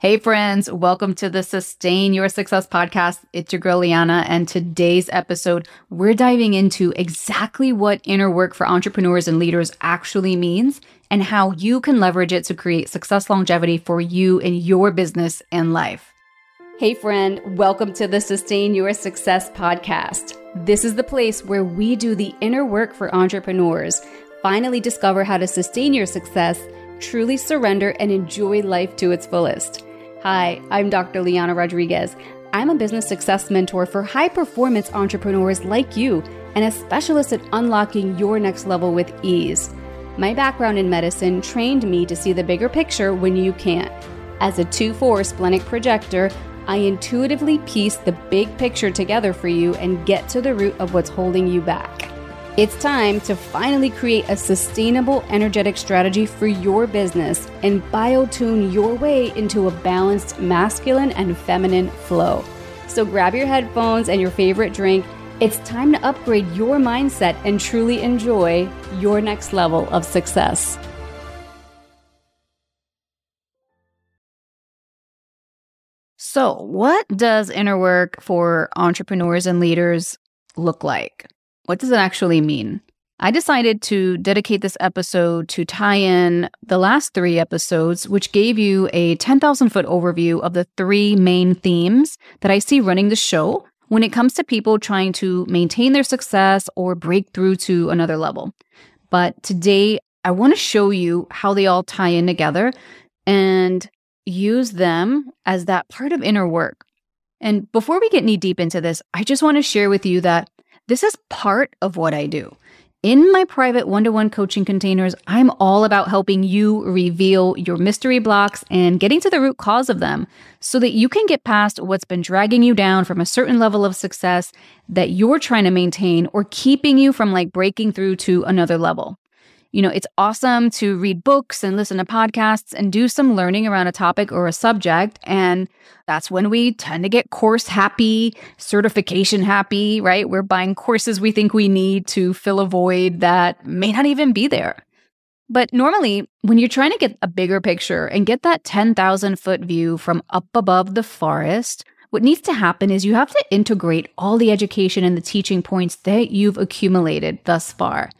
Hey, friends, welcome to the Sustain Your Success podcast. It's your girl, Liana, and today's episode, we're diving into exactly what inner work for entrepreneurs and leaders actually means and how you can leverage it to create success longevity for you in your business and life. Hey, friend, welcome to the Sustain Your Success podcast. This is the place where we do the inner work for entrepreneurs, finally discover how to sustain your success, truly surrender, and enjoy life to its fullest. Hi, I'm Dr. Liana Rodriguez. I'm a business success mentor for high performance entrepreneurs like you and a specialist at unlocking your next level with ease. My background in medicine trained me to see the bigger picture when you can't. As a 2 4 splenic projector, I intuitively piece the big picture together for you and get to the root of what's holding you back. It's time to finally create a sustainable, energetic strategy for your business and biotune your way into a balanced masculine and feminine flow. So grab your headphones and your favorite drink. It's time to upgrade your mindset and truly enjoy your next level of success. So, what does inner work for entrepreneurs and leaders look like? What does it actually mean? I decided to dedicate this episode to tie in the last three episodes, which gave you a 10,000 foot overview of the three main themes that I see running the show when it comes to people trying to maintain their success or break through to another level. But today, I want to show you how they all tie in together and use them as that part of inner work. And before we get knee deep into this, I just want to share with you that this is part of what I do. In my private one to one coaching containers, I'm all about helping you reveal your mystery blocks and getting to the root cause of them so that you can get past what's been dragging you down from a certain level of success that you're trying to maintain or keeping you from like breaking through to another level. You know, it's awesome to read books and listen to podcasts and do some learning around a topic or a subject. And that's when we tend to get course happy, certification happy, right? We're buying courses we think we need to fill a void that may not even be there. But normally, when you're trying to get a bigger picture and get that 10,000 foot view from up above the forest, what needs to happen is you have to integrate all the education and the teaching points that you've accumulated thus far.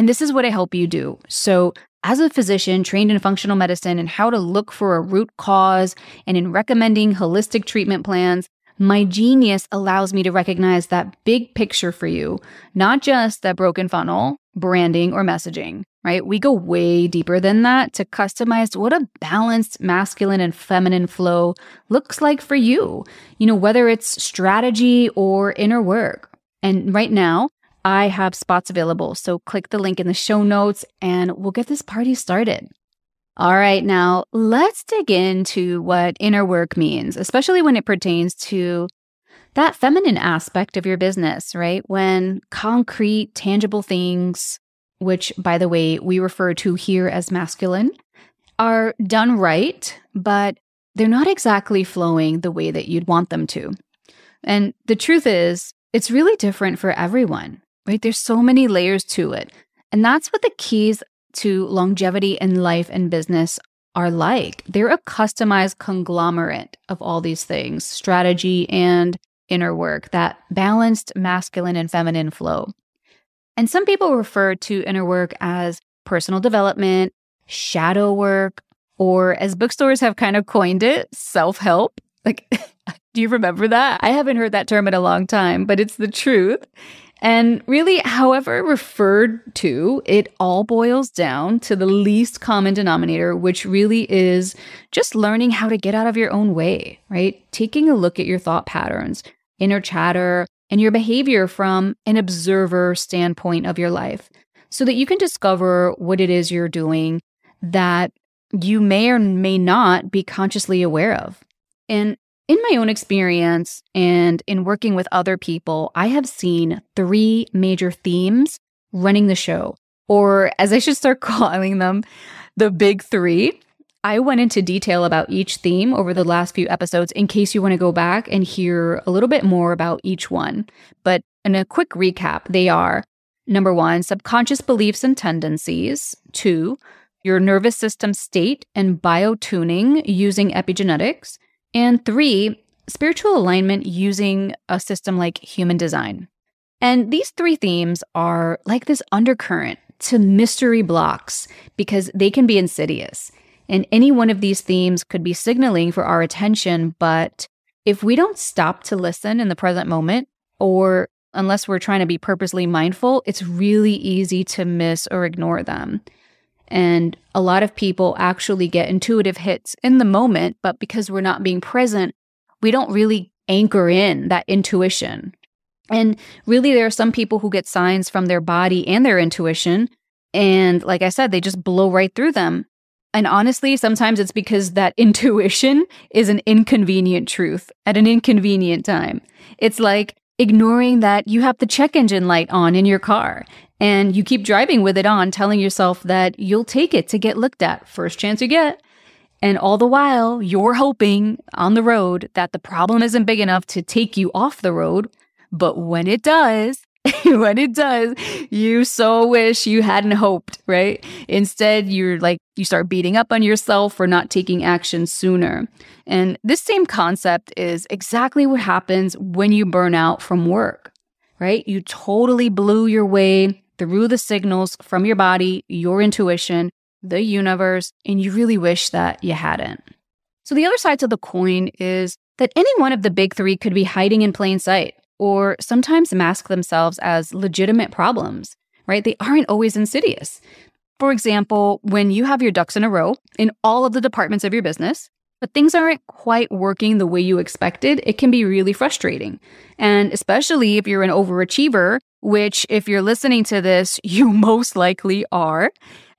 And this is what I help you do. So, as a physician trained in functional medicine and how to look for a root cause and in recommending holistic treatment plans, my genius allows me to recognize that big picture for you, not just that broken funnel, branding, or messaging, right? We go way deeper than that to customize what a balanced masculine and feminine flow looks like for you, you know, whether it's strategy or inner work. And right now, I have spots available. So click the link in the show notes and we'll get this party started. All right, now let's dig into what inner work means, especially when it pertains to that feminine aspect of your business, right? When concrete, tangible things, which by the way, we refer to here as masculine, are done right, but they're not exactly flowing the way that you'd want them to. And the truth is, it's really different for everyone right? There's so many layers to it. And that's what the keys to longevity in life and business are like. They're a customized conglomerate of all these things strategy and inner work, that balanced masculine and feminine flow. And some people refer to inner work as personal development, shadow work, or as bookstores have kind of coined it, self help. Like, do you remember that? I haven't heard that term in a long time, but it's the truth. And really, however referred to, it all boils down to the least common denominator, which really is just learning how to get out of your own way, right? Taking a look at your thought patterns, inner chatter, and your behavior from an observer standpoint of your life so that you can discover what it is you're doing that you may or may not be consciously aware of. And in my own experience and in working with other people, I have seen three major themes running the show, or as I should start calling them, the big three. I went into detail about each theme over the last few episodes in case you want to go back and hear a little bit more about each one. But in a quick recap, they are number one, subconscious beliefs and tendencies, two, your nervous system state and biotuning using epigenetics. And three, spiritual alignment using a system like human design. And these three themes are like this undercurrent to mystery blocks because they can be insidious. And any one of these themes could be signaling for our attention. But if we don't stop to listen in the present moment, or unless we're trying to be purposely mindful, it's really easy to miss or ignore them. And a lot of people actually get intuitive hits in the moment, but because we're not being present, we don't really anchor in that intuition. And really, there are some people who get signs from their body and their intuition. And like I said, they just blow right through them. And honestly, sometimes it's because that intuition is an inconvenient truth at an inconvenient time. It's like ignoring that you have the check engine light on in your car and you keep driving with it on, telling yourself that you'll take it to get looked at first chance you get. And all the while, you're hoping on the road that the problem isn't big enough to take you off the road. But when it does, when it does, you so wish you hadn't hoped, right? Instead, you're like, you start beating up on yourself for not taking action sooner. And this same concept is exactly what happens when you burn out from work, right? You totally blew your way through the signals from your body, your intuition, the universe, and you really wish that you hadn't. So, the other side to the coin is that any one of the big three could be hiding in plain sight or sometimes mask themselves as legitimate problems, right? They aren't always insidious. For example, when you have your ducks in a row in all of the departments of your business, but things aren't quite working the way you expected, it can be really frustrating. And especially if you're an overachiever which, if you're listening to this, you most likely are,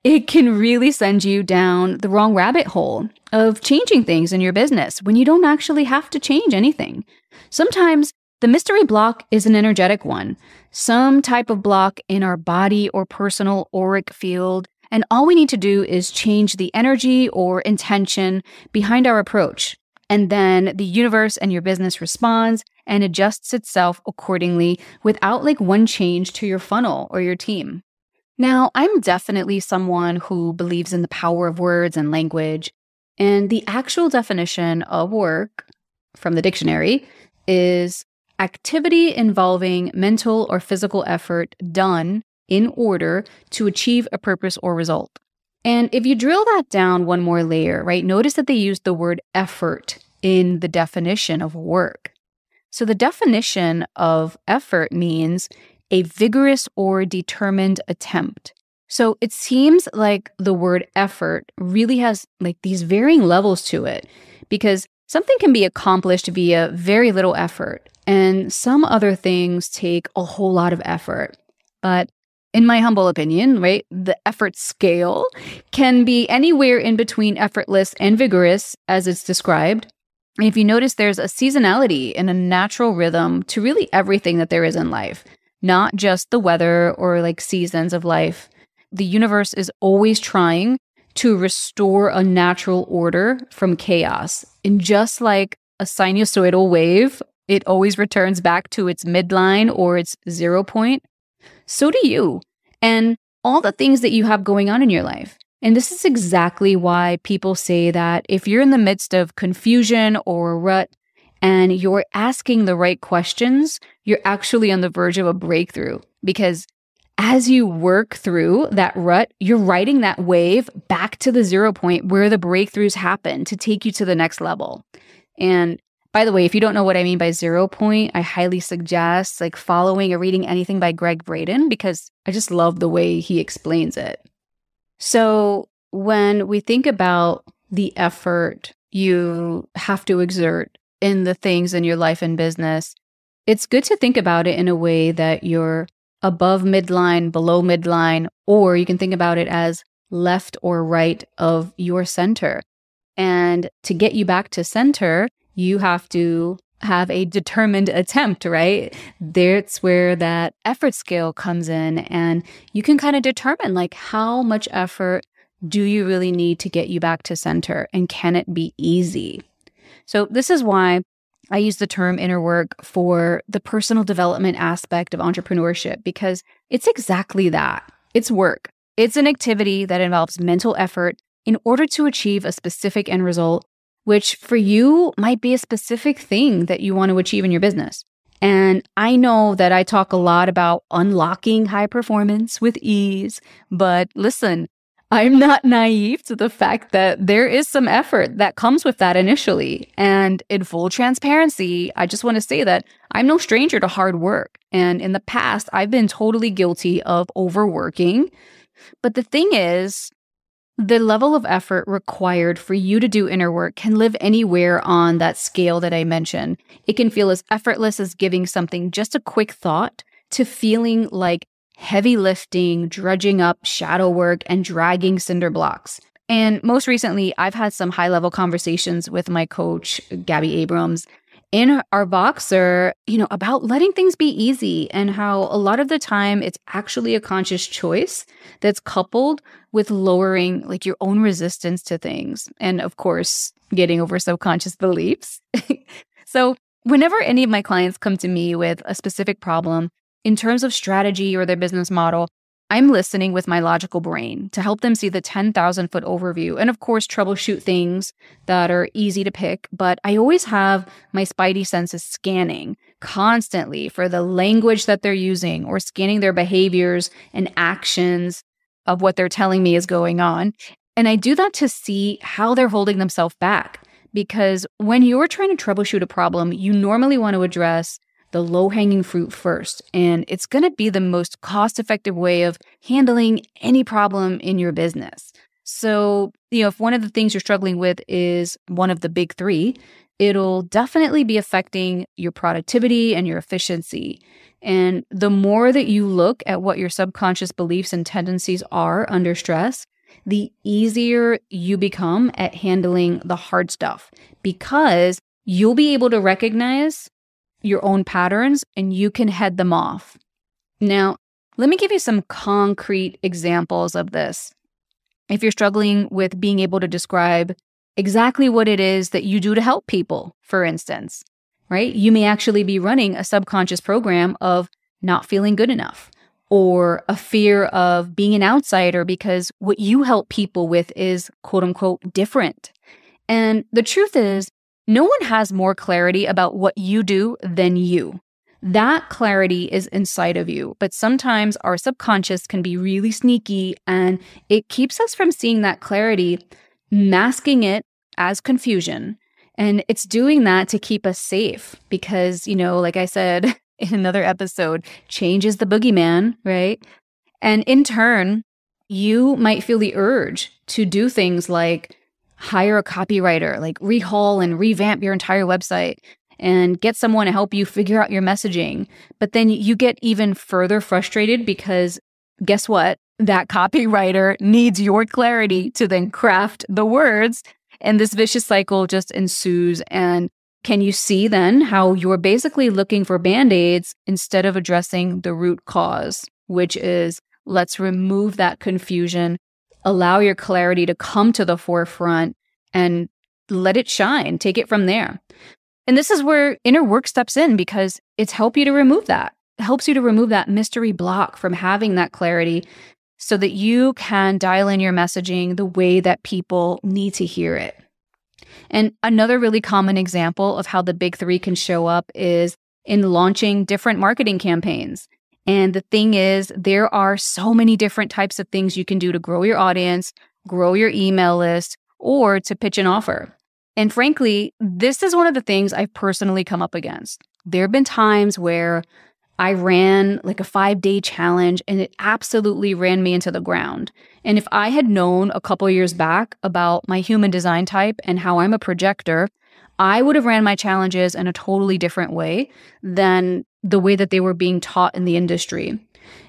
it can really send you down the wrong rabbit hole of changing things in your business when you don't actually have to change anything. Sometimes the mystery block is an energetic one, some type of block in our body or personal auric field. And all we need to do is change the energy or intention behind our approach. And then the universe and your business responds and adjusts itself accordingly without like one change to your funnel or your team. Now, I'm definitely someone who believes in the power of words and language. And the actual definition of work from the dictionary is activity involving mental or physical effort done in order to achieve a purpose or result. And if you drill that down one more layer, right, notice that they use the word effort in the definition of work. So the definition of effort means a vigorous or determined attempt. So it seems like the word effort really has like these varying levels to it because something can be accomplished via very little effort and some other things take a whole lot of effort. But in my humble opinion, right, the effort scale can be anywhere in between effortless and vigorous as it's described. And if you notice, there's a seasonality and a natural rhythm to really everything that there is in life, not just the weather or like seasons of life. The universe is always trying to restore a natural order from chaos. And just like a sinusoidal wave, it always returns back to its midline or its zero point. So do you. And all the things that you have going on in your life. And this is exactly why people say that if you're in the midst of confusion or a rut and you're asking the right questions, you're actually on the verge of a breakthrough because as you work through that rut, you're riding that wave back to the zero point where the breakthroughs happen to take you to the next level. And by the way, if you don't know what I mean by zero point, I highly suggest like following or reading anything by Gregg Braden because I just love the way he explains it. So when we think about the effort you have to exert in the things in your life and business, it's good to think about it in a way that you're above midline, below midline, or you can think about it as left or right of your center. And to get you back to center, you have to have a determined attempt, right? That's where that effort scale comes in. And you can kind of determine like how much effort do you really need to get you back to center? And can it be easy? So, this is why I use the term inner work for the personal development aspect of entrepreneurship because it's exactly that. It's work. It's an activity that involves mental effort in order to achieve a specific end result, which for you might be a specific thing that you want to achieve in your business. And I know that I talk a lot about unlocking high performance with ease, but listen, I'm not naive to the fact that there is some effort that comes with that initially. And in full transparency, I just want to say that I'm no stranger to hard work. And in the past, I've been totally guilty of overworking. But the thing is, the level of effort required for you to do inner work can live anywhere on that scale that I mentioned. It can feel as effortless as giving something just a quick thought to feeling like heavy lifting, drudging up shadow work, and dragging cinder blocks. And most recently, I've had some high level conversations with my coach, Gabby Abrams, in our Voxer, you know, about letting things be easy and how a lot of the time it's actually a conscious choice that's coupled with lowering like your own resistance to things. And of course, getting over subconscious beliefs. so, whenever any of my clients come to me with a specific problem in terms of strategy or their business model, I'm listening with my logical brain to help them see the 10,000 foot overview and, of course, troubleshoot things that are easy to pick. But I always have my spidey senses scanning constantly for the language that they're using or scanning their behaviors and actions of what they're telling me is going on. And I do that to see how they're holding themselves back. Because when you're trying to troubleshoot a problem, you normally want to address the low hanging fruit first. And it's going to be the most cost effective way of handling any problem in your business. So, you know, if one of the things you're struggling with is one of the big three, it'll definitely be affecting your productivity and your efficiency. And the more that you look at what your subconscious beliefs and tendencies are under stress, the easier you become at handling the hard stuff because you'll be able to recognize your own patterns and you can head them off. Now, let me give you some concrete examples of this. If you're struggling with being able to describe exactly what it is that you do to help people, for instance, right? You may actually be running a subconscious program of not feeling good enough or a fear of being an outsider because what you help people with is quote unquote different. And the truth is, no one has more clarity about what you do than you. That clarity is inside of you, but sometimes our subconscious can be really sneaky and it keeps us from seeing that clarity, masking it as confusion. And it's doing that to keep us safe because, you know, like I said in another episode, change is the boogeyman, right? And in turn, you might feel the urge to do things like hire a copywriter, like rehaul and revamp your entire website and get someone to help you figure out your messaging. But then you get even further frustrated because guess what? That copywriter needs your clarity to then craft the words. And this vicious cycle just ensues. And can you see then how you're basically looking for band aids instead of addressing the root cause, which is let's remove that confusion allow your clarity to come to the forefront and let it shine, take it from there. And this is where inner work steps in because it's help you to remove that. It helps you to remove that mystery block from having that clarity so that you can dial in your messaging the way that people need to hear it. And another really common example of how the big 3 can show up is in launching different marketing campaigns. And the thing is, there are so many different types of things you can do to grow your audience, grow your email list, or to pitch an offer. And frankly, this is one of the things I've personally come up against. There have been times where I ran like a five day challenge and it absolutely ran me into the ground. And if I had known a couple years back about my human design type and how I'm a projector, I would have ran my challenges in a totally different way than the way that they were being taught in the industry.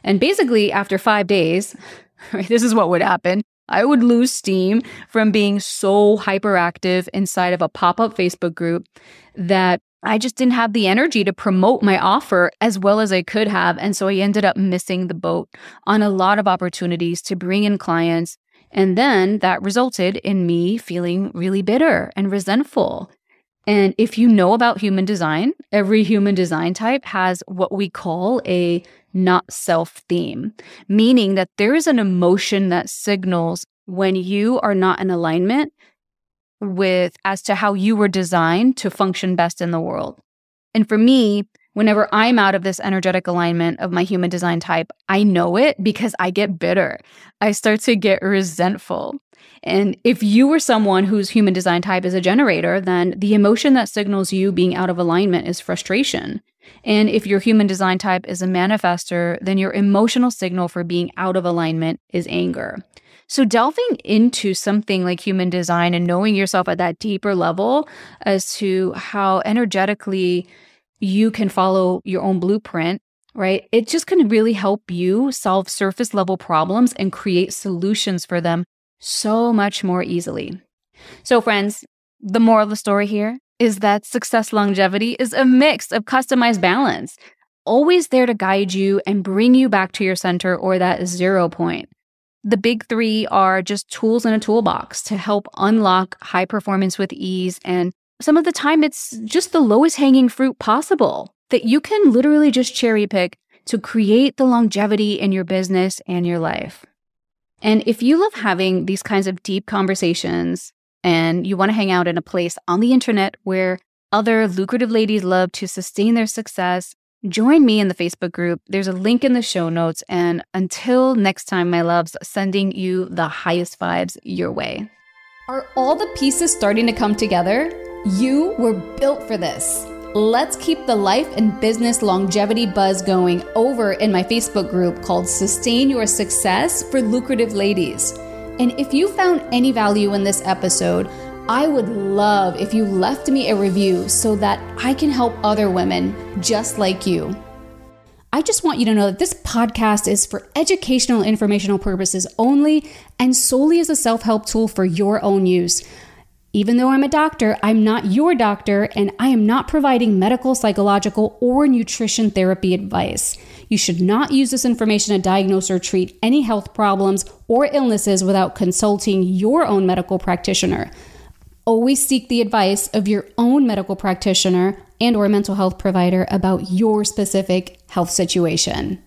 And basically, after five days, right, this is what would happen. I would lose steam from being so hyperactive inside of a pop up Facebook group that I just didn't have the energy to promote my offer as well as I could have. And so I ended up missing the boat on a lot of opportunities to bring in clients. And then that resulted in me feeling really bitter and resentful and if you know about human design, every human design type has what we call a not self theme, meaning that there is an emotion that signals when you are not in alignment with as to how you were designed to function best in the world. And for me, whenever I'm out of this energetic alignment of my human design type, I know it because I get bitter. I start to get resentful. And if you were someone whose human design type is a generator, then the emotion that signals you being out of alignment is frustration. And if your human design type is a manifester, then your emotional signal for being out of alignment is anger. So, delving into something like human design and knowing yourself at that deeper level as to how energetically you can follow your own blueprint, right? It just can really help you solve surface level problems and create solutions for them so much more easily. So, friends, the moral of the story here is that success longevity is a mix of customized balance, always there to guide you and bring you back to your center or that zero point. The big three are just tools in a toolbox to help unlock high performance with ease. And some of the time, it's just the lowest hanging fruit possible that you can literally just cherry pick to create the longevity in your business and your life. And if you love having these kinds of deep conversations and you want to hang out in a place on the internet where other lucrative ladies love to sustain their success, join me in the Facebook group. There's a link in the show notes. And until next time, my loves, sending you the highest vibes your way. Are all the pieces starting to come together? You were built for this. Let's keep the life and business longevity buzz going over in my Facebook group called Sustain Your Success for Lucrative Ladies. And if you found any value in this episode, I would love if you left me a review so that I can help other women just like you. I just want you to know that this podcast is for educational, informational purposes only and solely as a self help tool for your own use. Even though I'm a doctor, I'm not your doctor, and I am not providing medical, psychological, or nutrition therapy advice. You should not use this information to diagnose or treat any health problems or illnesses without consulting your own medical practitioner. Always seek the advice of your own medical practitioner and or mental health provider about your specific health situation.